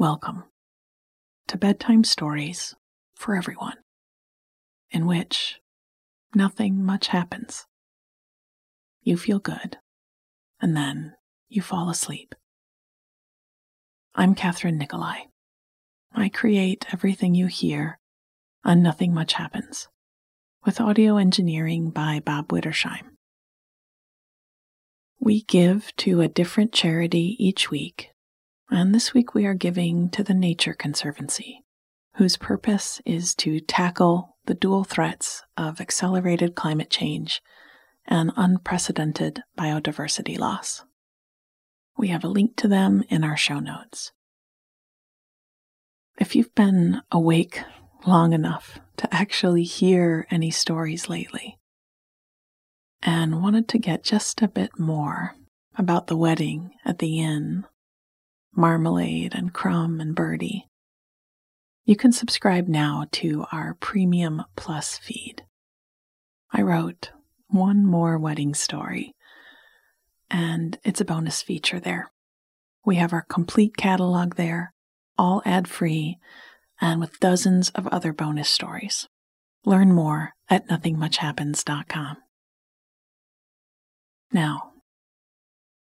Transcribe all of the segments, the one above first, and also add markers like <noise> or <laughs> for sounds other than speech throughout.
Welcome to Bedtime Stories for Everyone, in which nothing much happens. You feel good, and then you fall asleep. I'm Kathryn Nicolai. I create everything you hear on Nothing Much Happens, with audio engineering by Bob Wittersheim. We give to a different charity each week, and this week we are giving to the Nature Conservancy, whose purpose is to tackle the dual threats of accelerated climate change and unprecedented biodiversity loss. We have a link to them in our show notes. If you've been awake long enough to actually hear any stories lately, and wanted to get just a bit more about the wedding at the inn, Marmalade and Crumb and Birdie, you can subscribe now to our Premium Plus feed. I wrote one more wedding story, and it's a bonus feature there. We have our complete catalog there, all ad free, and with dozens of other bonus stories. Learn more at nothingmuchhappens.com. Now,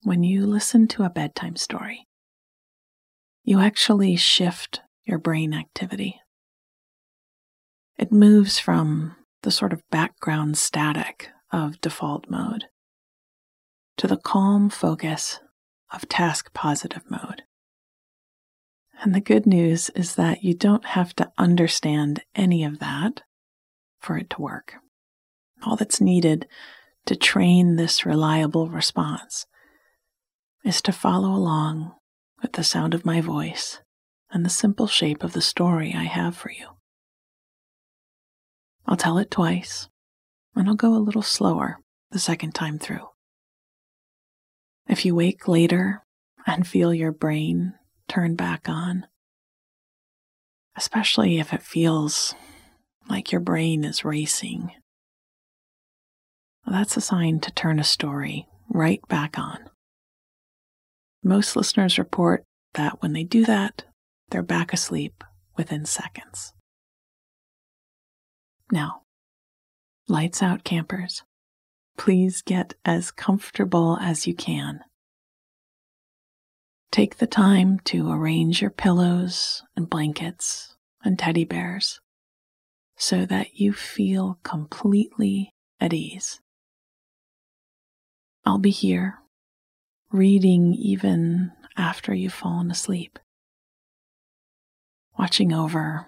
when you listen to a bedtime story, you actually shift your brain activity. It moves from the sort of background static of default mode to the calm focus of task positive mode. And the good news is that you don't have to understand any of that for it to work. All that's needed to train this reliable response is to follow along with the sound of my voice and the simple shape of the story I have for you. I'll tell it twice, and I'll go a little slower the second time through. If you wake later and feel your brain turn back on, especially if it feels like your brain is racing that's a sign to turn a story right back on. Most listeners report that when they do that, they're back asleep within seconds. Now, lights out, campers. Please get as comfortable as you can. Take the time to arrange your pillows and blankets and teddy bears so that you feel completely at ease. I'll be here, reading even after you've fallen asleep, watching over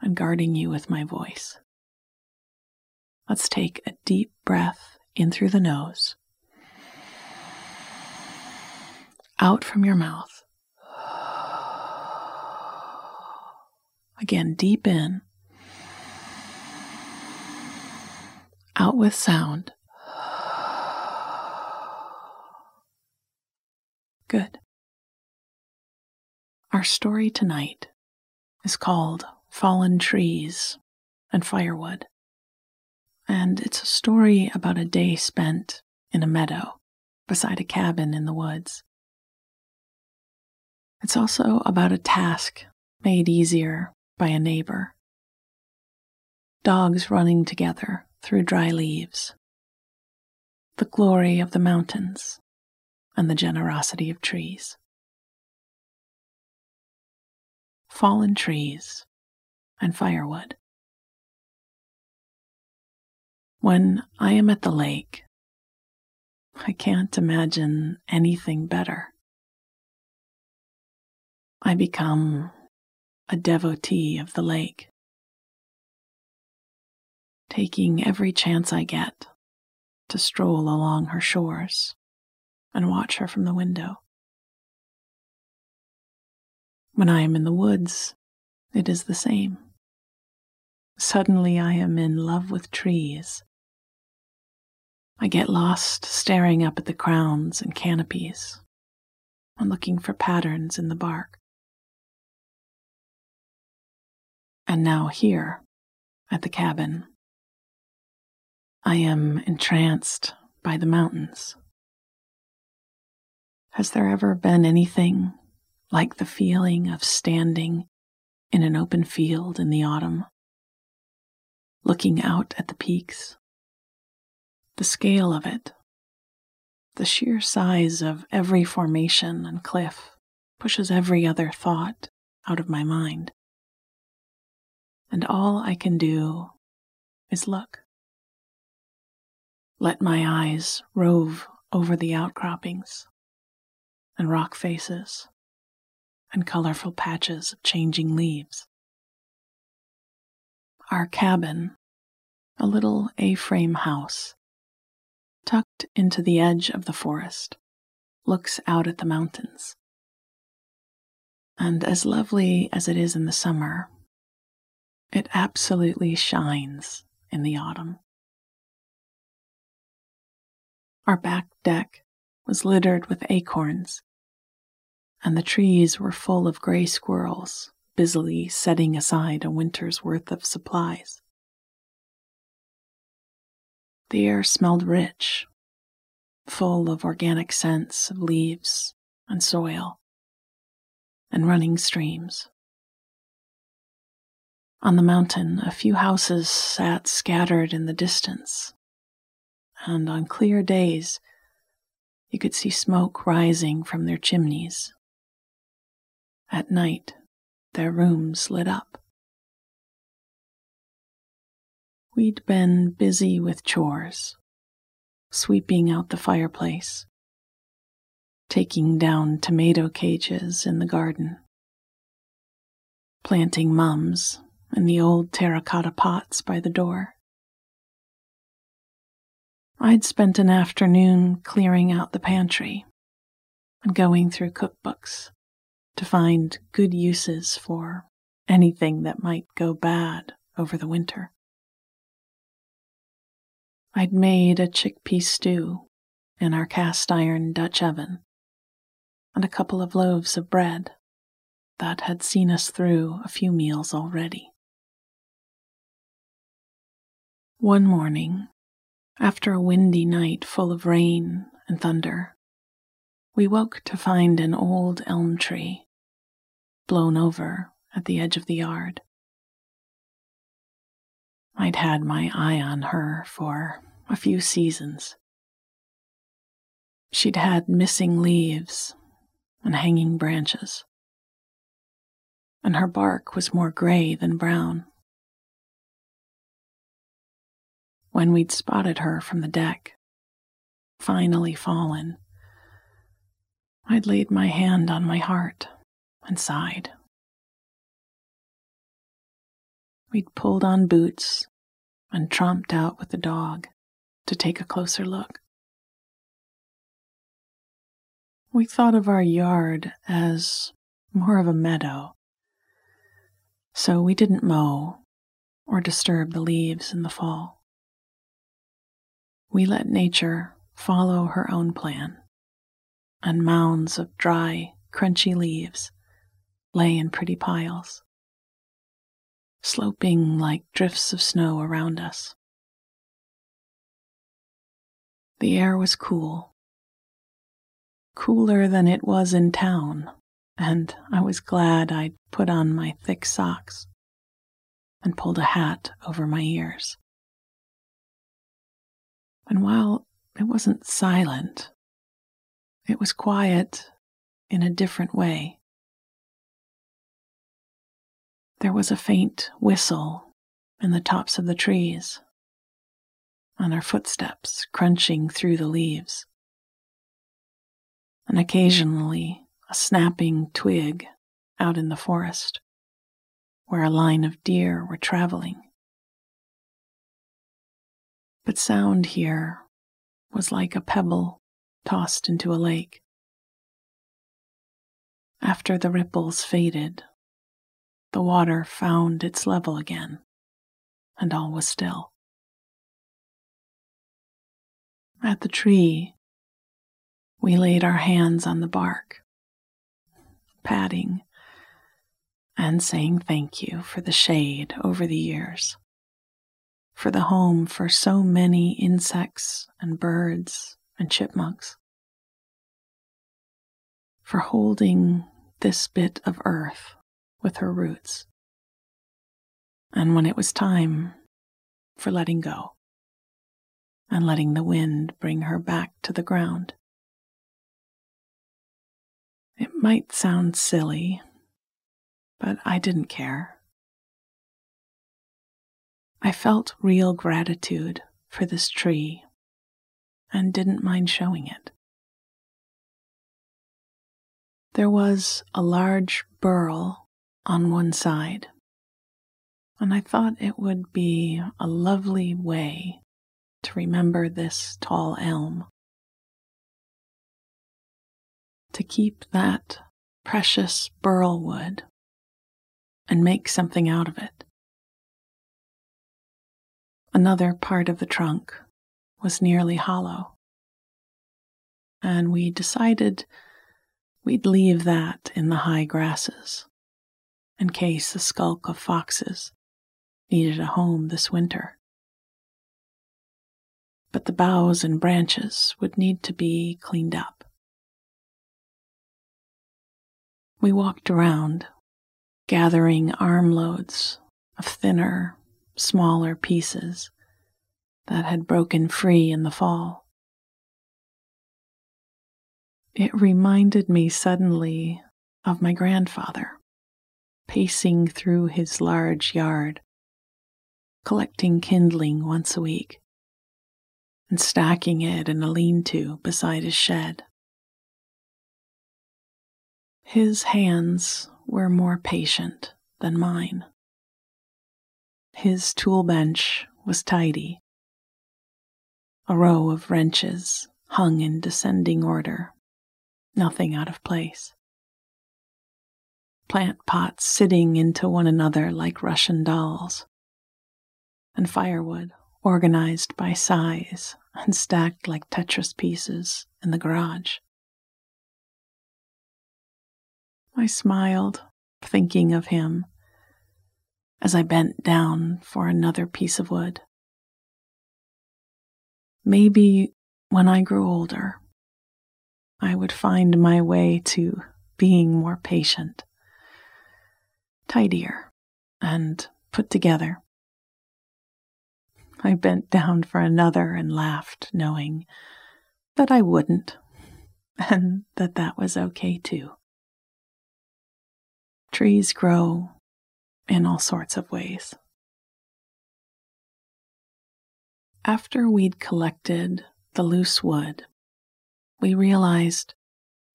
and guarding you with my voice. Let's take a deep breath in through the nose, out from your mouth. Again, deep in, out with sound. Good. Our story tonight is called Fallen Trees and Firewood, and it's a story about a day spent in a meadow beside a cabin in the woods. It's also about a task made easier by a neighbor. Dogs running together through dry leaves. The glory of the mountains and the generosity of trees. Fallen trees and firewood. When I am at the lake, I can't imagine anything better. I become a devotee of the lake, taking every chance I get to stroll along her shores and watch her from the window. When I am in the woods, it is the same. Suddenly I am in love with trees. I get lost staring up at the crowns and canopies and looking for patterns in the bark. And now, here at the cabin, I am entranced by the mountains. Has there ever been anything like the feeling of standing in an open field in the autumn, looking out at the peaks. The scale of it, the sheer size of every formation and cliff pushes every other thought out of my mind. And all I can do is look. Let my eyes rove over the outcroppings and rock faces and colorful patches of changing leaves. Our cabin, a little A frame house, tucked into the edge of the forest, looks out at the mountains. And as lovely as it is in the summer, it absolutely shines in the autumn. Our back deck was littered with acorns, and the trees were full of gray squirrels busily setting aside a winter's worth of supplies. The air smelled rich, full of organic scents of leaves and soil and running streams. On the mountain, a few houses sat scattered in the distance, and on clear days, you could see smoke rising from their chimneys. At night, their rooms lit up. We'd been busy with chores, sweeping out the fireplace, taking down tomato cages in the garden, planting mums in the old terracotta pots by the door. I'd spent an afternoon clearing out the pantry and going through cookbooks to find good uses for anything that might go bad over the winter. I'd made a chickpea stew in our cast iron Dutch oven and a couple of loaves of bread that had seen us through a few meals already. One morning, after a windy night full of rain and thunder, we woke to find an old elm tree blown over at the edge of the yard. I'd had my eye on her for a few seasons. She'd had missing leaves and hanging branches, and her bark was more gray than brown. when we'd spotted her from the deck, finally fallen, I'd laid my hand on my heart and sighed. We'd pulled on boots and tromped out with the dog to take a closer look. We thought of our yard as more of a meadow, so we didn't mow or disturb the leaves in the fall we let nature follow her own plan, and mounds of dry, crunchy leaves lay in pretty piles, sloping like drifts of snow around us. The air was cool, cooler than it was in town, and I was glad I'd put on my thick socks and pulled a hat over my ears. And while it wasn't silent, it was quiet in a different way. There was a faint whistle in the tops of the trees, and our footsteps crunching through the leaves, and occasionally a snapping twig out in the forest where a line of deer were traveling. But sound here was like a pebble tossed into a lake. After the ripples faded, the water found its level again, and all was still. At the tree, we laid our hands on the bark, patting and saying thank you for the shade over the years for the home for so many insects and birds and chipmunks, for holding this bit of earth with her roots. And when it was time for letting go and letting the wind bring her back to the ground, it might sound silly, but I didn't care. I felt real gratitude for this tree and didn't mind showing it. There was a large burl on one side, and I thought it would be a lovely way to remember this tall elm. To keep that precious burl wood and make something out of it. Another part of the trunk was nearly hollow, and we decided we'd leave that in the high grasses in case the skulk of foxes needed a home this winter. But the boughs and branches would need to be cleaned up. We walked around, gathering armloads of thinner, smaller pieces that had broken free in the fall. It reminded me suddenly of my grandfather pacing through his large yard, collecting kindling once a week and stacking it in a lean to beside his shed. His hands were more patient than mine. His tool bench was tidy. A row of wrenches hung in descending order, nothing out of place. Plant pots sitting into one another like Russian dolls, and firewood organized by size and stacked like Tetris pieces in the garage. I smiled, thinking of him as I bent down for another piece of wood. Maybe when I grew older, I would find my way to being more patient, tidier, and put together. I bent down for another and laughed, knowing that I wouldn't, <laughs> and that that was okay too. Trees grow in all sorts of ways. After we'd collected the loose wood, we realized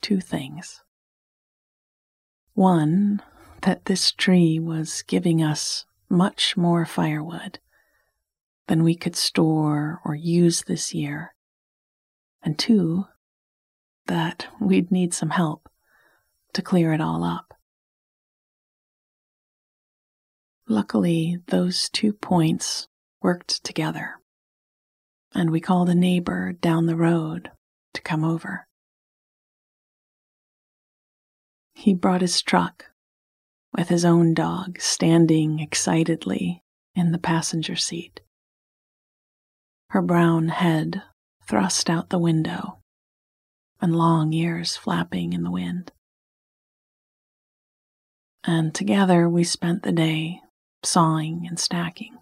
two things. One, that this tree was giving us much more firewood than we could store or use this year. And two, that we'd need some help to clear it all up. Luckily, those two points worked together, and we called a neighbor down the road to come over. He brought his truck with his own dog standing excitedly in the passenger seat, her brown head thrust out the window and long ears flapping in the wind. And together we spent the day sawing and stacking.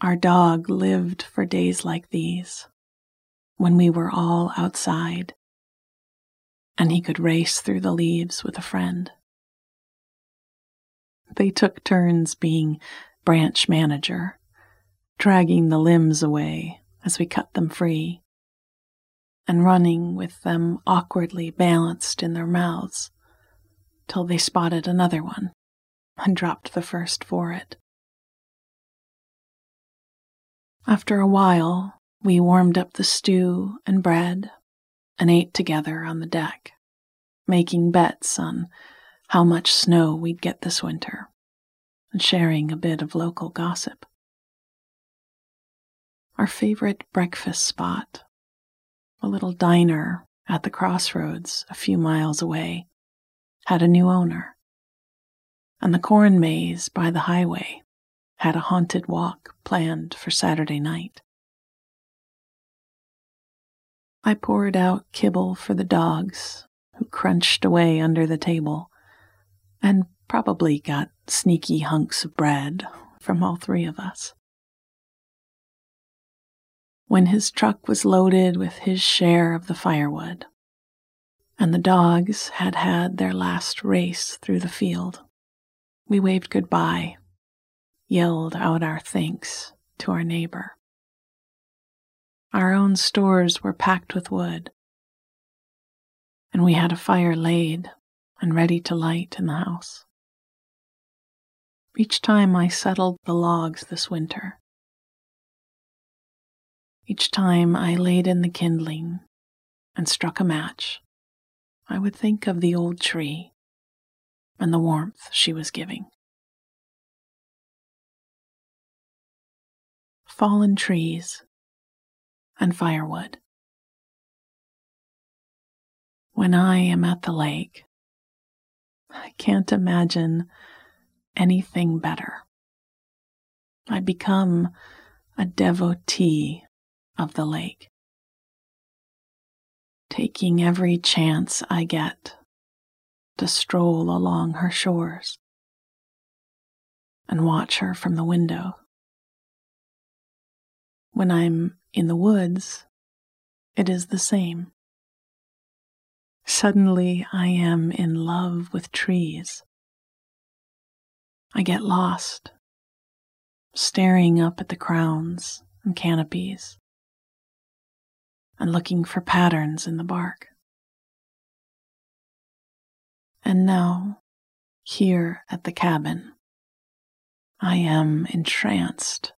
Our dog lived for days like these, when we were all outside and he could race through the leaves with a friend. They took turns being branch manager, dragging the limbs away as we cut them free, and running with them awkwardly balanced in their mouths till they spotted another one and dropped the first for it. After a while, we warmed up the stew and bread and ate together on the deck, making bets on how much snow we'd get this winter and sharing a bit of local gossip. Our favorite breakfast spot, a little diner at the crossroads a few miles away, had a new owner, and the corn maze by the highway had a haunted walk planned for Saturday night. I poured out kibble for the dogs, who crunched away under the table and probably got sneaky hunks of bread from all three of us. When his truck was loaded with his share of the firewood, and the dogs had had their last race through the field, we waved goodbye, yelled out our thanks to our neighbor. Our own stores were packed with wood, and we had a fire laid and ready to light in the house. Each time I settled the logs this winter, each time I laid in the kindling and struck a match, I would think of the old tree and the warmth she was giving. Fallen trees and firewood. When I am at the lake, I can't imagine anything better. I become a devotee of the lake, taking every chance I get to stroll along her shores and watch her from the window. When I'm in the woods, it is the same. Suddenly, I am in love with trees. I get lost, staring up at the crowns and canopies, and looking for patterns in the bark. And now, here at the cabin, I am entranced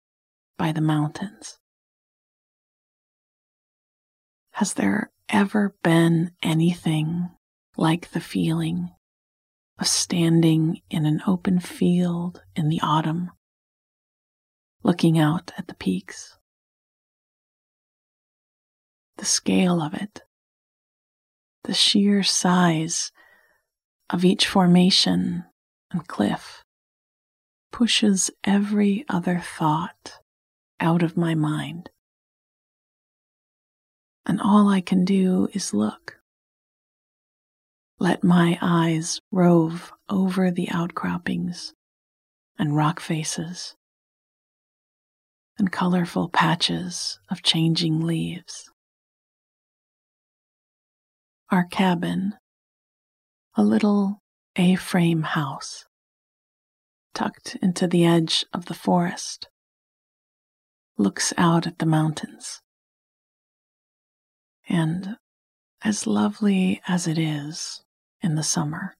by the mountains. Has there ever been anything like the feeling of standing in an open field in the autumn, looking out at the peaks? The scale of it, the sheer size of each formation and cliff pushes every other thought out of my mind and all I can do is look. Let my eyes rove over the outcroppings and rock faces and colorful patches of changing leaves. Our cabin, a little A frame house, tucked into the edge of the forest, looks out at the mountains and as lovely as it is in the summer,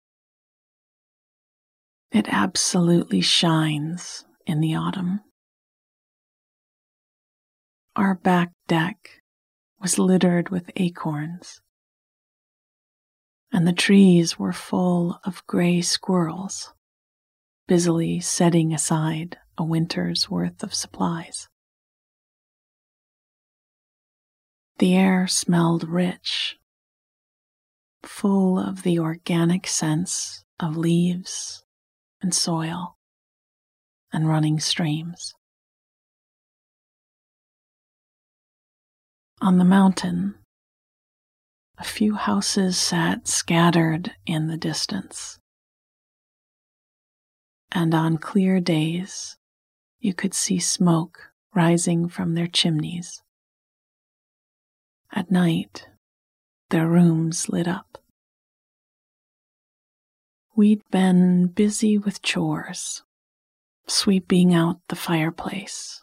it absolutely shines in the autumn. Our back deck was littered with acorns, and the trees were full of gray squirrels, busily setting aside a winter's worth of supplies. The air smelled rich, full of the organic scents of leaves and soil and running streams. On the mountain, a few houses sat scattered in the distance. And on clear days, you could see smoke rising from their chimneys. At night, their rooms lit up. We'd been busy with chores, sweeping out the fireplace,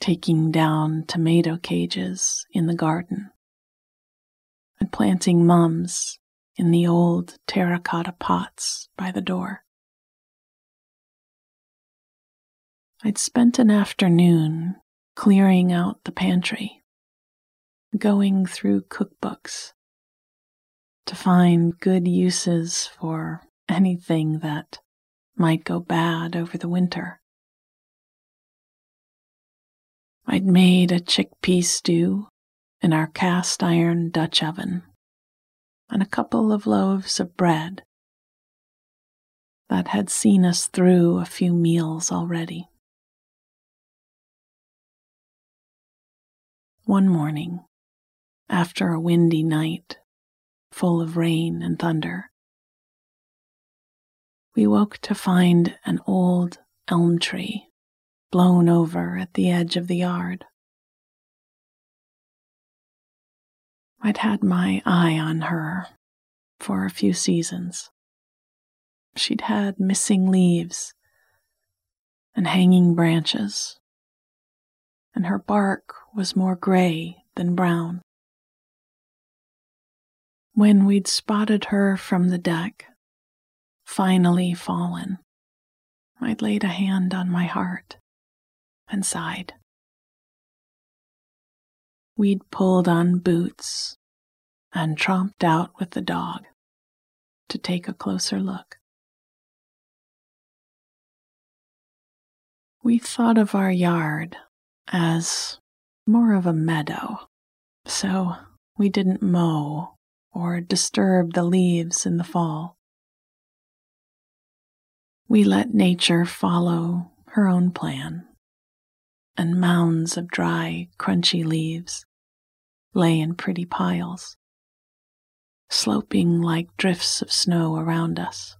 taking down tomato cages in the garden, and planting mums in the old terracotta pots by the door. I'd spent an afternoon clearing out the pantry going through cookbooks to find good uses for anything that might go bad over the winter. I'd made a chickpea stew in our cast iron Dutch oven and a couple of loaves of bread that had seen us through a few meals already. One morning, after a windy night full of rain and thunder. We woke to find an old elm tree blown over at the edge of the yard. I'd had my eye on her for a few seasons. She'd had missing leaves and hanging branches, and her bark was more gray than brown. When we'd spotted her from the deck, finally fallen, I'd laid a hand on my heart and sighed. We'd pulled on boots and tromped out with the dog to take a closer look. We thought of our yard as more of a meadow, so we didn't mow or disturb the leaves in the fall. We let nature follow her own plan, and mounds of dry, crunchy leaves lay in pretty piles, sloping like drifts of snow around us.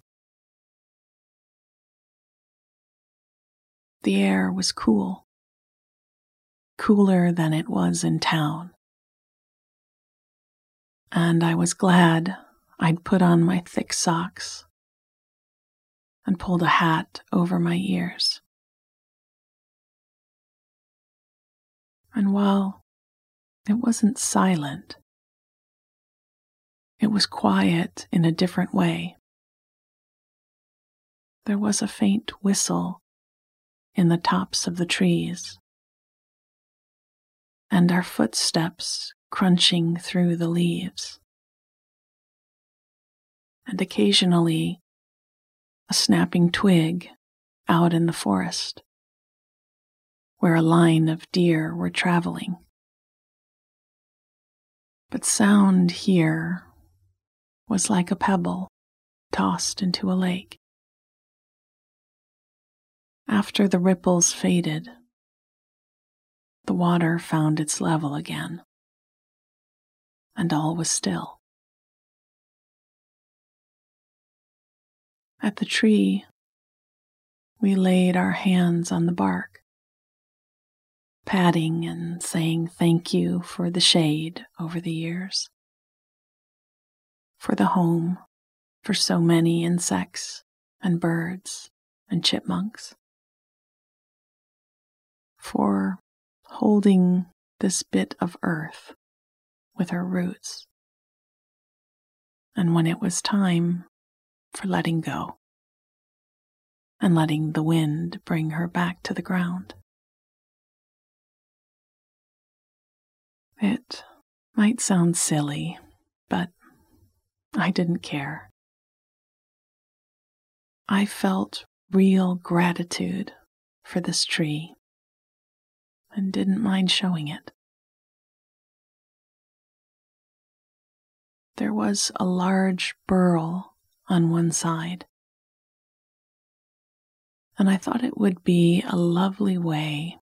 The air was cool, cooler than it was in town. And I was glad I'd put on my thick socks and pulled a hat over my ears. And while it wasn't silent. It was quiet in a different way. There was a faint whistle in the tops of the trees, and our footsteps crunching through the leaves, and occasionally a snapping twig out in the forest where a line of deer were traveling. But sound here was like a pebble tossed into a lake. After the ripples faded, the water found its level again, and all was still. At the tree, we laid our hands on the bark patting and saying thank you for the shade over the years, for the home for so many insects and birds and chipmunks, for holding this bit of earth with her roots, and when it was time for letting go and letting the wind bring her back to the ground. It might sound silly, but I didn't care. I felt real gratitude for this tree and didn't mind showing it. There was a large burl on one side, and I thought it would be a lovely way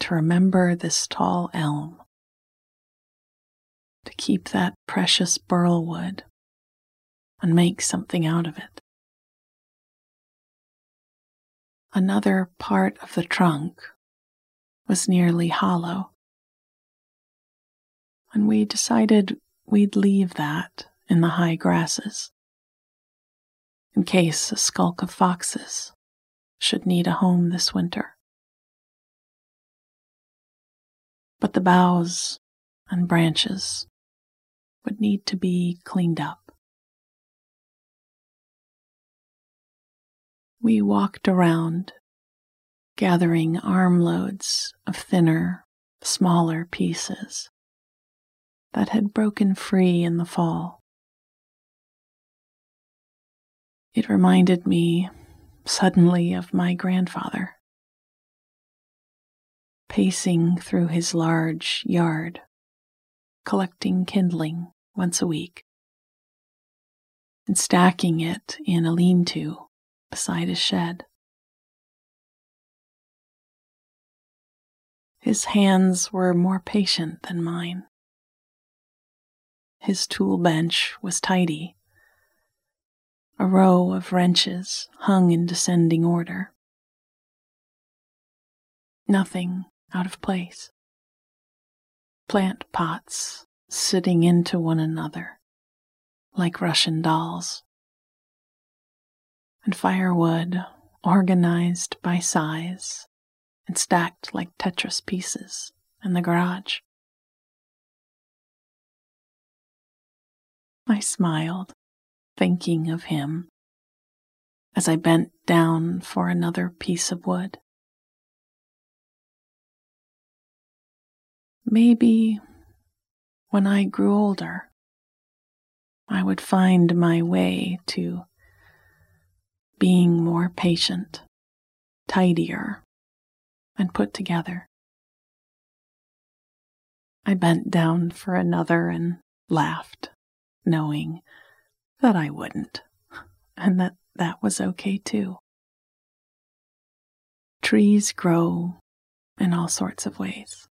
to remember this tall elm to keep that precious burl wood and make something out of it. Another part of the trunk was nearly hollow, and we decided we'd leave that in the high grasses in case a skulk of foxes should need a home this winter. But the boughs and branches would need to be cleaned up. We walked around, gathering armloads of thinner, smaller pieces that had broken free in the fall. It reminded me suddenly of my grandfather, pacing through his large yard, collecting kindling once a week and stacking it in a lean to beside his shed. His hands were more patient than mine. His tool bench was tidy. A row of wrenches hung in descending order. Nothing out of place. Plant pots sitting into one another like Russian dolls. And firewood organized by size and stacked like Tetris pieces in the garage. I smiled, thinking of him, as I bent down for another piece of wood. Maybe when I grew older, I would find my way to being more patient, tidier, and put together. I bent down for another and laughed knowing that I wouldn't, and that that was okay too. Trees grow in all sorts of ways.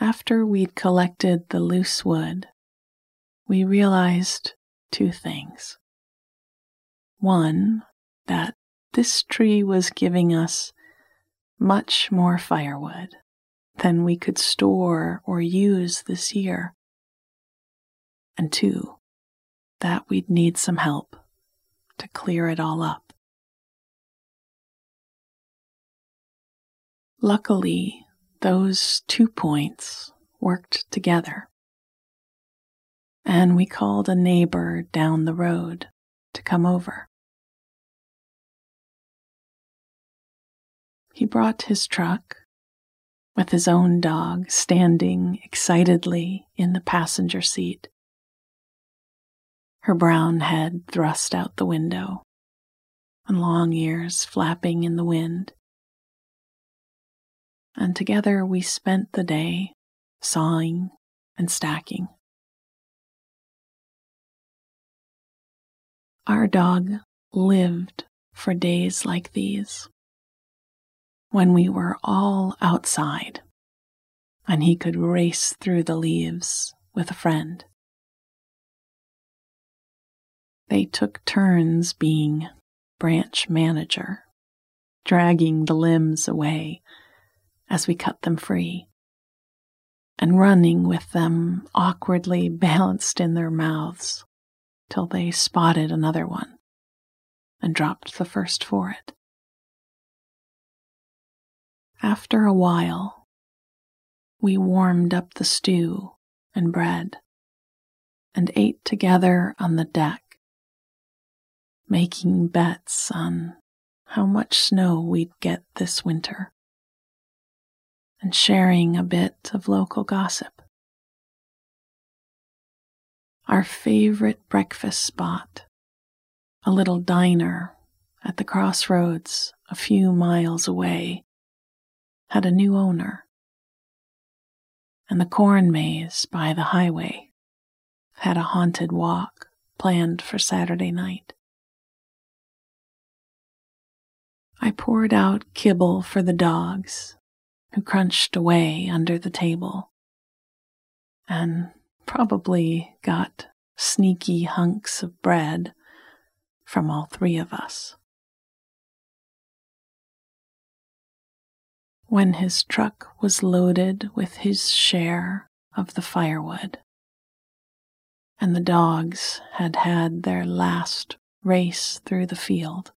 After we'd collected the loose wood, we realized two things. One, that this tree was giving us much more firewood than we could store or use this year. And two, that we'd need some help to clear it all up. Luckily, those two points worked together. And we called a neighbor down the road to come over. He brought his truck with his own dog standing excitedly in the passenger seat, her brown head thrust out the window and long ears flapping in the wind. And together we spent the day sawing and stacking. Our dog lived for days like these when we were all outside and he could race through the leaves with a friend. They took turns being branch manager, dragging the limbs away as we cut them free, and running with them awkwardly <laughs> balanced in their mouths till they spotted another one and dropped the first for it. After a while, we warmed up the stew and bread and ate together on the deck, making bets on how much snow we'd get this winter and sharing a bit of local gossip. Our favorite breakfast spot, a little diner at the crossroads a few miles away, had a new owner, and the corn maze by the highway had a haunted walk planned for Saturday night. I poured out kibble for the dogs, who crunched away under the table, and probably got sneaky hunks of bread from all three of us. When his truck was loaded with his share of the firewood, and the dogs had had their last race through the field.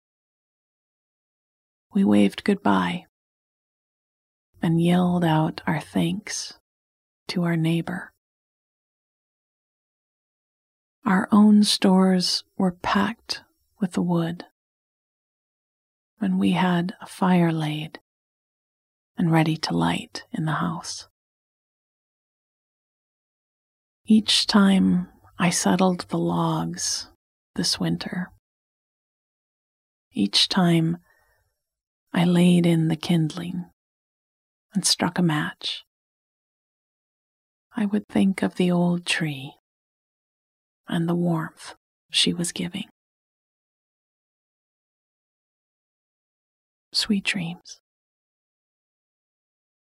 We waved goodbye and yelled out our thanks to our neighbor. Our own stores were packed with the wood. When we had a fire laid, and ready to light in the house. Each time I settled the logs this winter, each time I laid in the kindling and struck a match, I would think of the old tree and the warmth she was giving. Sweet dreams.